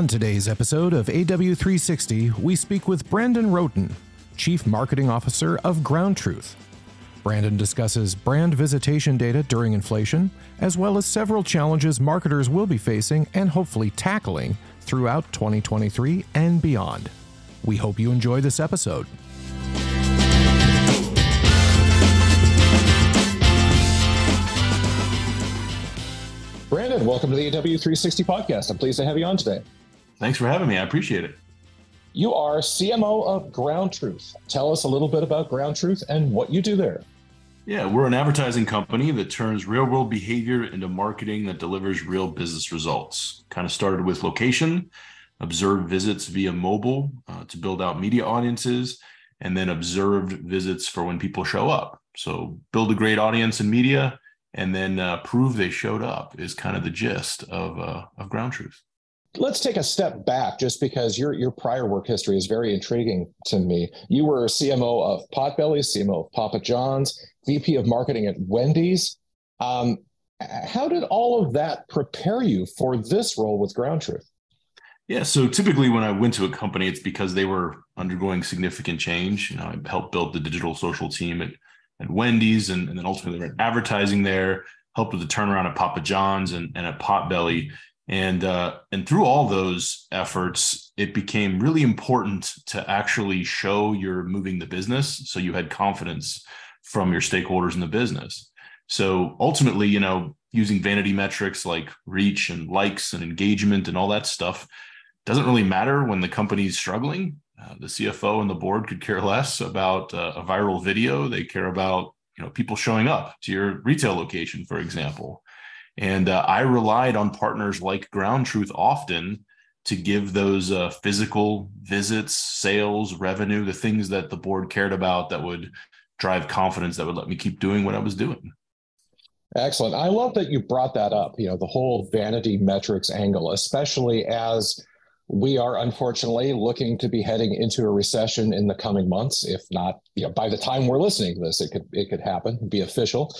On today's episode of AW360, we speak with Brandon Rhoten, Chief Marketing Officer of Ground Truth. Brandon discusses brand visitation data during inflation, as well as several challenges marketers will be facing and hopefully tackling throughout 2023 and beyond. We hope you enjoy this episode. Brandon, welcome to the AW360 podcast. I'm pleased to have you on today. Thanks for having me. I appreciate it. You are CMO of Ground Truth. Tell us a little bit about Ground Truth and what you do there. Yeah, we're an advertising company that turns real world behavior into marketing that delivers real business results. Kind of started with location, observed visits via mobile uh, to build out media audiences, and then observed visits for when people show up. So build a great audience in media and then uh, prove they showed up is kind of the gist of, uh, of Ground Truth. Let's take a step back just because your your prior work history is very intriguing to me. You were CMO of Potbelly, CMO of Papa John's, VP of marketing at Wendy's. Um, how did all of that prepare you for this role with Ground Truth? Yeah, so typically when I went to a company, it's because they were undergoing significant change. You know, I helped build the digital social team at, at Wendy's and, and then ultimately ran advertising there, helped with the turnaround at Papa John's and, and at Potbelly. And uh, and through all those efforts, it became really important to actually show you're moving the business, so you had confidence from your stakeholders in the business. So ultimately, you know, using vanity metrics like reach and likes and engagement and all that stuff doesn't really matter when the company's struggling. Uh, the CFO and the board could care less about uh, a viral video. They care about you know people showing up to your retail location, for example. And uh, I relied on partners like Ground Truth often to give those uh, physical visits, sales, revenue, the things that the board cared about that would drive confidence that would let me keep doing what I was doing. Excellent. I love that you brought that up, you know, the whole vanity metrics angle, especially as we are unfortunately looking to be heading into a recession in the coming months. If not, you know, by the time we're listening to this, it could it could happen, be official.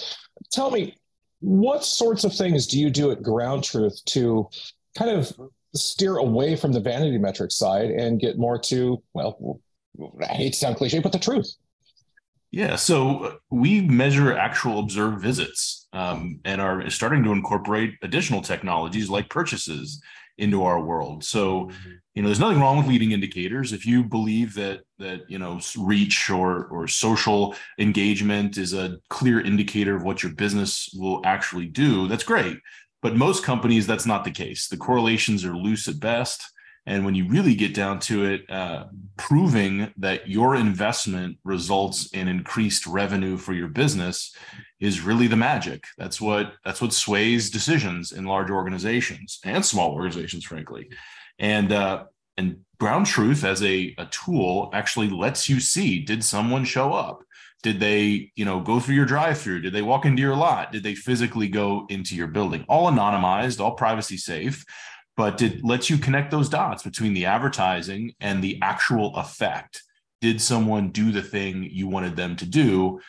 Tell me, what sorts of things do you do at Ground Truth to kind of steer away from the vanity metric side and get more to, well, I hate to sound cliche, but the truth? Yeah, so we measure actual observed visits um, and are starting to incorporate additional technologies like purchases into our world. So, mm-hmm. you know, there's nothing wrong with leading indicators. If you believe that that you know reach or or social engagement is a clear indicator of what your business will actually do, that's great. But most companies, that's not the case. The correlations are loose at best. And when you really get down to it, uh, proving that your investment results in increased revenue for your business is really the magic. That's what that's what sways decisions in large organizations and small organizations, frankly. And uh, and ground truth as a, a tool actually lets you see did someone show up? Did they you know go through your drive through did they walk into your lot? Did they physically go into your building? All anonymized all privacy safe but it lets you connect those dots between the advertising and the actual effect. Did someone do the thing you wanted them to do?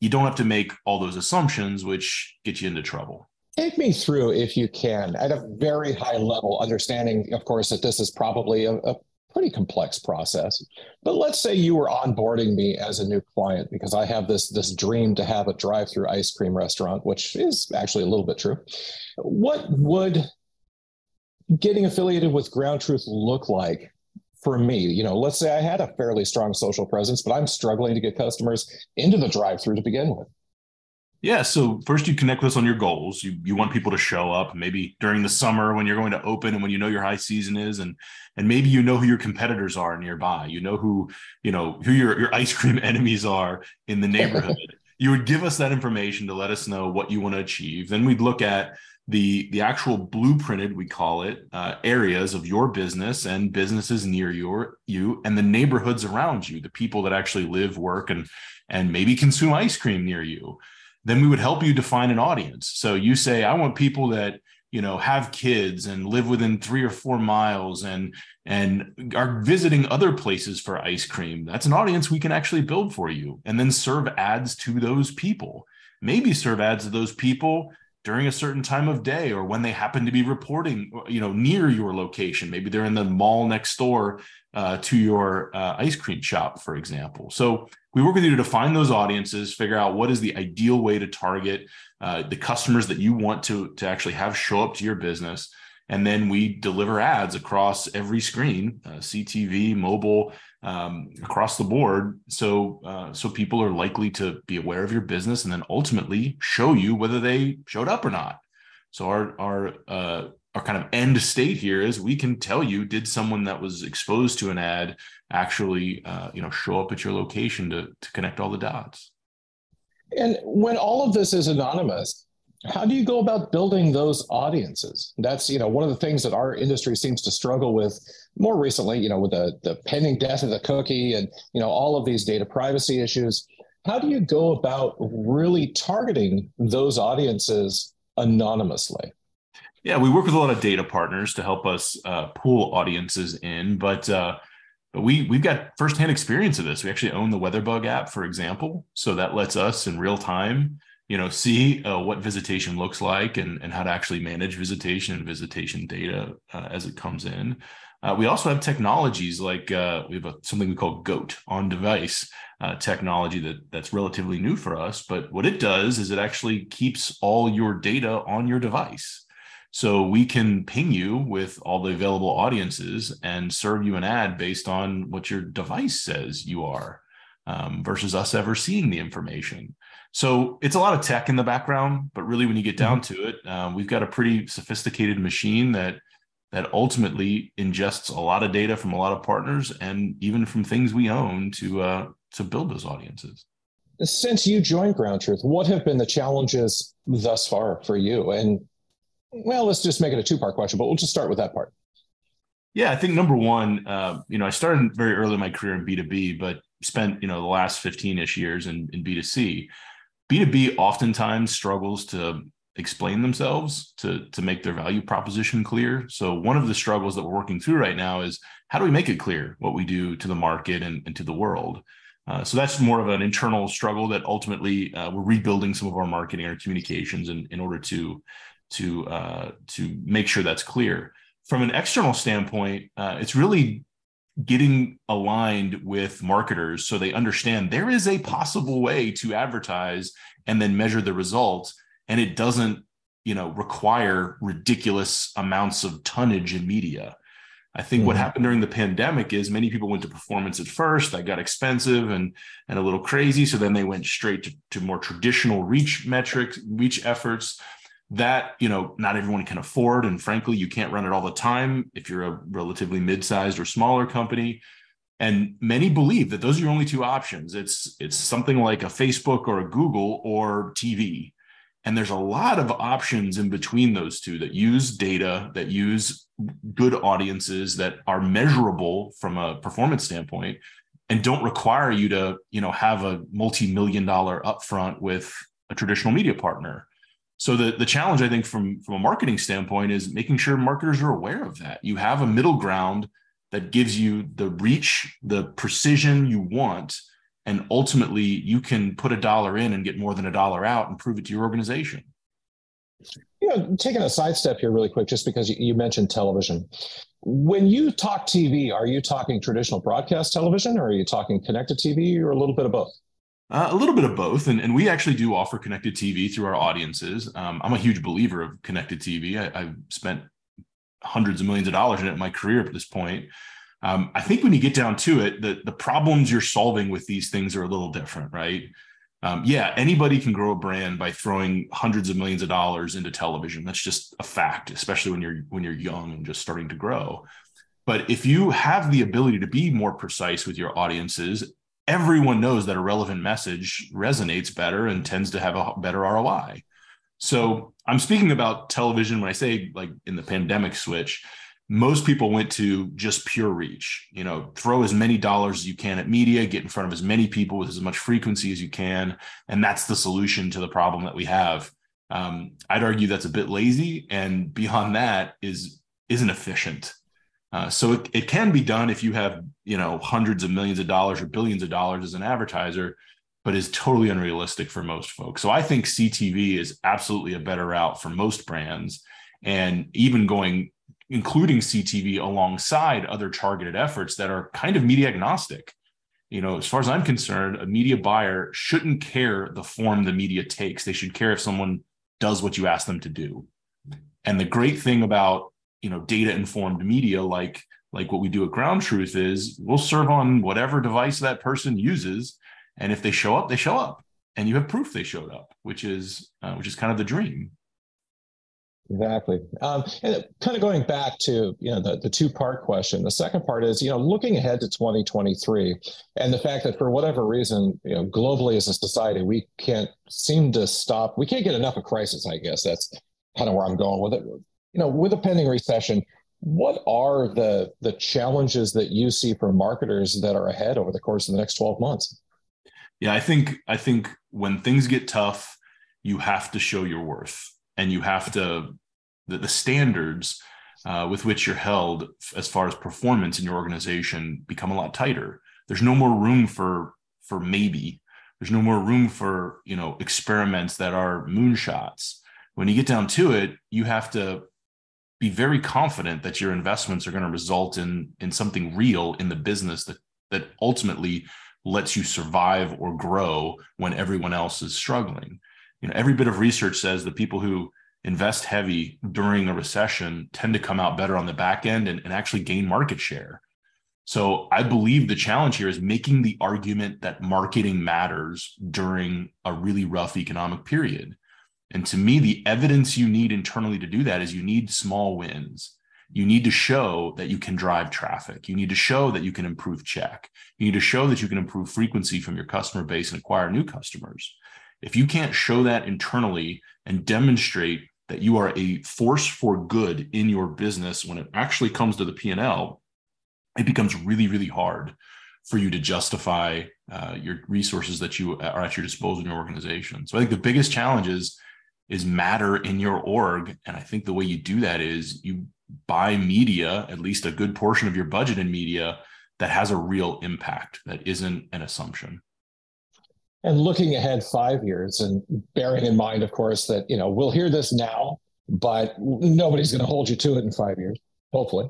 You don't have to make all those assumptions, which get you into trouble. Take me through, if you can, at a very high level, understanding, of course, that this is probably a, a pretty complex process. But let's say you were onboarding me as a new client because I have this this dream to have a drive-through ice cream restaurant, which is actually a little bit true. What would getting affiliated with Ground Truth look like for me? You know, let's say I had a fairly strong social presence, but I'm struggling to get customers into the drive through to begin with. Yeah. So first you connect with us on your goals. You you want people to show up maybe during the summer when you're going to open and when you know your high season is and and maybe you know who your competitors are nearby. You know who, you know, who your, your ice cream enemies are in the neighborhood. you would give us that information to let us know what you want to achieve. Then we'd look at the the actual blueprinted we call it uh, areas of your business and businesses near your you and the neighborhoods around you the people that actually live work and and maybe consume ice cream near you then we would help you define an audience. So you say i want people that you know have kids and live within three or four miles and and are visiting other places for ice cream. That's an audience we can actually build for you and then serve ads to those people. Maybe serve ads to those people during a certain time of day or when they happen to be reporting you know near your location. Maybe they're in the mall next door uh, to your uh, ice cream shop for example. So we work with you to define those audiences figure out what is the ideal way to target uh, the customers that you want to to actually have show up to your business. And then we deliver ads across every screen uh, ctv mobile um, across the board. So uh, so people are likely to be aware of your business and then ultimately show you whether they showed up or not. So our our uh, our kind of end state here is we can tell you did someone that was exposed to an ad actually uh, you know show up at your location to to connect all the dots? And when all of this is anonymous how do you go about building those audiences? That's you know one of the things that our industry seems to struggle with more recently you know with the, the pending death of the cookie and you know all of these data privacy issues. How do you go about really targeting those audiences anonymously? Yeah we work with a lot of data partners to help us uh, pull audiences in but uh, but we we've got firsthand experience of this. We actually own the weatherbug app for example so that lets us in real time you know see uh, what visitation looks like and, and how to actually manage visitation and visitation data uh, as it comes in. Uh, we also have technologies like uh, we have a, something we call goat on device uh, technology that that's relatively new for us but what it does is it actually keeps all your data on your device. So we can ping you with all the available audiences and serve you an ad based on what your device says you are um, versus us ever seeing the information so it's a lot of tech in the background, but really, when you get down mm-hmm. to it, um, we've got a pretty sophisticated machine that that ultimately ingests a lot of data from a lot of partners and even from things we own to uh, to build those audiences. Since you joined Ground Truth, what have been the challenges thus far for you? And well, let's just make it a two part question, but we'll just start with that part. Yeah, I think number one, uh, you know, I started very early in my career in B two B, but spent you know the last fifteen ish years in in B two C. B2B oftentimes struggles to explain themselves to, to make their value proposition clear. So one of the struggles that we're working through right now is how do we make it clear what we do to the market and, and to the world? Uh, so that's more of an internal struggle that ultimately uh, we're rebuilding some of our marketing or communications in, in order to to uh, to make sure that's clear. From an external standpoint, uh, it's really getting aligned with marketers so they understand there is a possible way to advertise and then measure the results. And it doesn't you know require ridiculous amounts of tonnage in media. I think mm-hmm. what happened during the pandemic is many people went to performance at first that got expensive and and a little crazy. So then they went straight to, to more traditional reach metrics reach efforts that you know not everyone can afford and frankly you can't run it all the time if you're a relatively mid-sized or smaller company. And many believe that those are your only two options. It's it's something like a facebook or a google or tv and there's a lot of options in between those two that use data that use good audiences that are measurable from a performance standpoint and don't require you to you know have a multi-million dollar upfront with a traditional media partner so the, the challenge, I think, from, from a marketing standpoint is making sure marketers are aware of that. You have a middle ground that gives you the reach, the precision you want, and ultimately you can put a dollar in and get more than a dollar out and prove it to your organization. You know, taking a sidestep here really quick, just because you, you mentioned television. When you talk TV, are you talking traditional broadcast television or are you talking connected TV or a little bit of both? Uh, a little bit of both, and, and we actually do offer connected TV through our audiences. Um, I'm a huge believer of connected TV. I, have spent hundreds of millions of dollars in it in my career at this point. Um, I think when you get down to it, the the problems you're solving with these things are a little different, right? Um, yeah, anybody can grow a brand by throwing hundreds of millions of dollars into television. That's just a fact, especially when you're when you're young and just starting to grow. But if you have the ability to be more precise with your audiences everyone knows that a relevant message resonates better and tends to have a better ROI. So I'm speaking about television when I say like in the pandemic switch, most people went to just pure reach. You know, throw as many dollars as you can at media, get in front of as many people with as much frequency as you can, and that's the solution to the problem that we have. Um, I'd argue that's a bit lazy, and beyond that is isn't efficient. Uh, so it, it can be done if you have you know hundreds of millions of dollars or billions of dollars as an advertiser but is totally unrealistic for most folks. So I think CTV is absolutely a better route for most brands. And even going, including CTV alongside other targeted efforts that are kind of media agnostic. You know, as far as I'm concerned, a media buyer shouldn't care the form the media takes. They should care if someone does what you ask them to do. And the great thing about, you know, data informed media like like what we do at Ground Truth is we'll serve on whatever device that person uses and if they show up, they show up, and you have proof they showed up, which is uh, which is kind of the dream. Exactly. Um, and kind of going back to you know the, the two part question. The second part is you know looking ahead to 2023 and the fact that for whatever reason you know globally as a society we can't seem to stop. We can't get enough of crisis. I guess that's kind of where I'm going with it. You know, with a pending recession, what are the the challenges that you see for marketers that are ahead over the course of the next 12 months? Yeah, I think I think when things get tough, you have to show your worth, and you have to the, the standards uh, with which you're held as far as performance in your organization become a lot tighter. There's no more room for for maybe. There's no more room for you know experiments that are moonshots. When you get down to it, you have to be very confident that your investments are going to result in in something real in the business that that ultimately lets you survive or grow when everyone else is struggling. You know, every bit of research says that people who invest heavy during a recession tend to come out better on the back end and, and actually gain market share. So I believe the challenge here is making the argument that marketing matters during a really rough economic period. And to me, the evidence you need internally to do that is you need small wins you need to show that you can drive traffic. You need to show that you can improve check. You need to show that you can improve frequency from your customer base and acquire new customers. If you can't show that internally and demonstrate that you are a force for good in your business when it actually comes to the P&L, it becomes really, really hard for you to justify uh, your resources that you are at your disposal in your organization. So I think the biggest challenge is is matter in your org, and I think the way you do that is you buy media, at least a good portion of your budget in media that has a real impact, that isn't an assumption. And looking ahead five years and bearing in mind, of course, that, you know, we'll hear this now, but nobody's going to hold you to it in five years hopefully.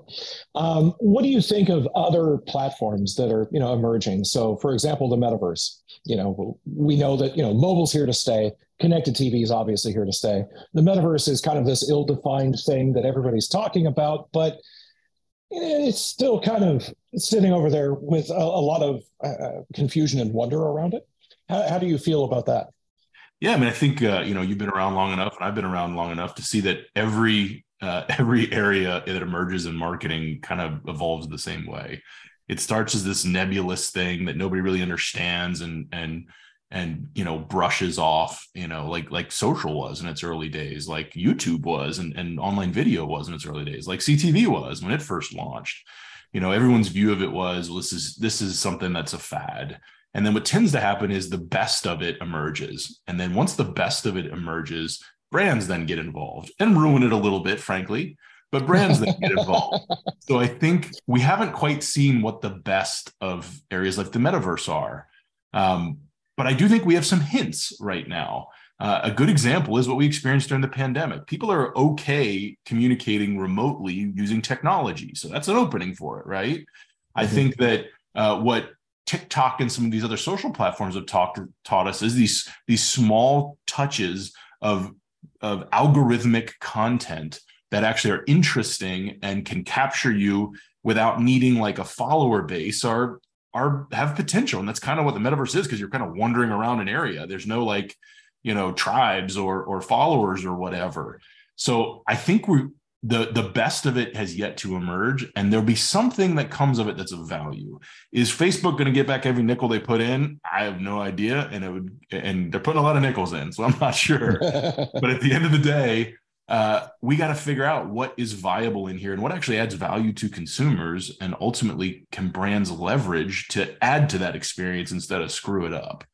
Um, what do you think of other platforms that are you know emerging? So, for example, the metaverse. You know, we know that you know mobile's here to stay. Connected TV is obviously here to stay. The metaverse is kind of this ill-defined thing that everybody's talking about, but it's still kind of sitting over there with a, a lot of uh, confusion and wonder around it. How, how do you feel about that? Yeah, I mean, I think uh, you know you've been around long enough, and I've been around long enough to see that every uh, every area that emerges in marketing kind of evolves the same way. It starts as this nebulous thing that nobody really understands and and and you know brushes off you know like like social was in its early days like youtube was and, and online video was in its early days like ctv was when it first launched you know everyone's view of it was well this is this is something that's a fad and then what tends to happen is the best of it emerges and then once the best of it emerges brands then get involved and ruin it a little bit, frankly, but brands then get involved. So I think we haven't quite seen what the best of areas like the metaverse are. Um, but I do think we have some hints right now. Uh, a good example is what we experienced during the pandemic. People are okay communicating remotely using technology. So that's an opening for it, right? Mm-hmm. I think that uh, what TikTok and some of these other social platforms have talked, taught us is these, these small touches of of algorithmic content that actually are interesting and can capture you without needing like a follower base are are have potential. And that's kind of what the metaverse is because you're kind of wandering around an area. There's no like you know tribes or or followers or whatever. So i think we the the best of it has yet to emerge and there'll be something that comes of it that's of value. Is facebook going to get back every nickel they put in? I have no idea and it would and they're putting a lot of nickels in so i'm not sure. But at the end of the day uh, we got to figure out what is viable in here and what actually adds value to consumers and ultimately can brands leverage to add to that experience instead of screw it up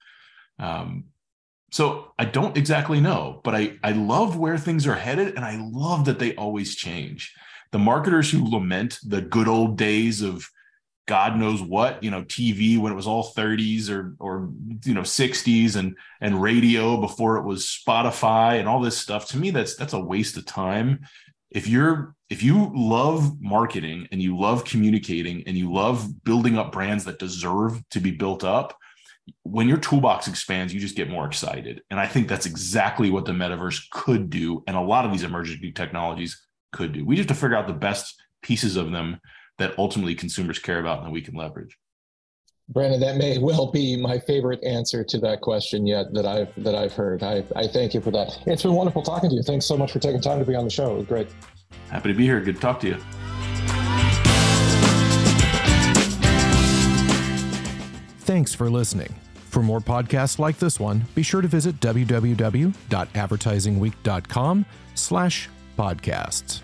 um, so I don't exactly know, but I, I love where things are headed and I love that they always change. The marketers who lament the good old days of God knows what, you know, TV when it was all 30s or or you know 60s and and radio before it was Spotify and all this stuff. To me, that's that's a waste of time. If you're if you love marketing and you love communicating and you love building up brands that deserve to be built up, when your toolbox expands, you just get more excited. And I think that's exactly what the metaverse could do. And a lot of these emerging technologies could do. We just have to figure out the best pieces of them that ultimately consumers care about and that we can leverage. Brandon, that may well be my favorite answer to that question yet that I've that I've heard. I, I thank you for that. It's been wonderful talking to you. Thanks so much for taking time to be on the show. It was great. Happy to be here. Good to talk to you. Thanks for listening. For more podcasts like this one, be sure to visit www.advertisingweek.com slash podcasts.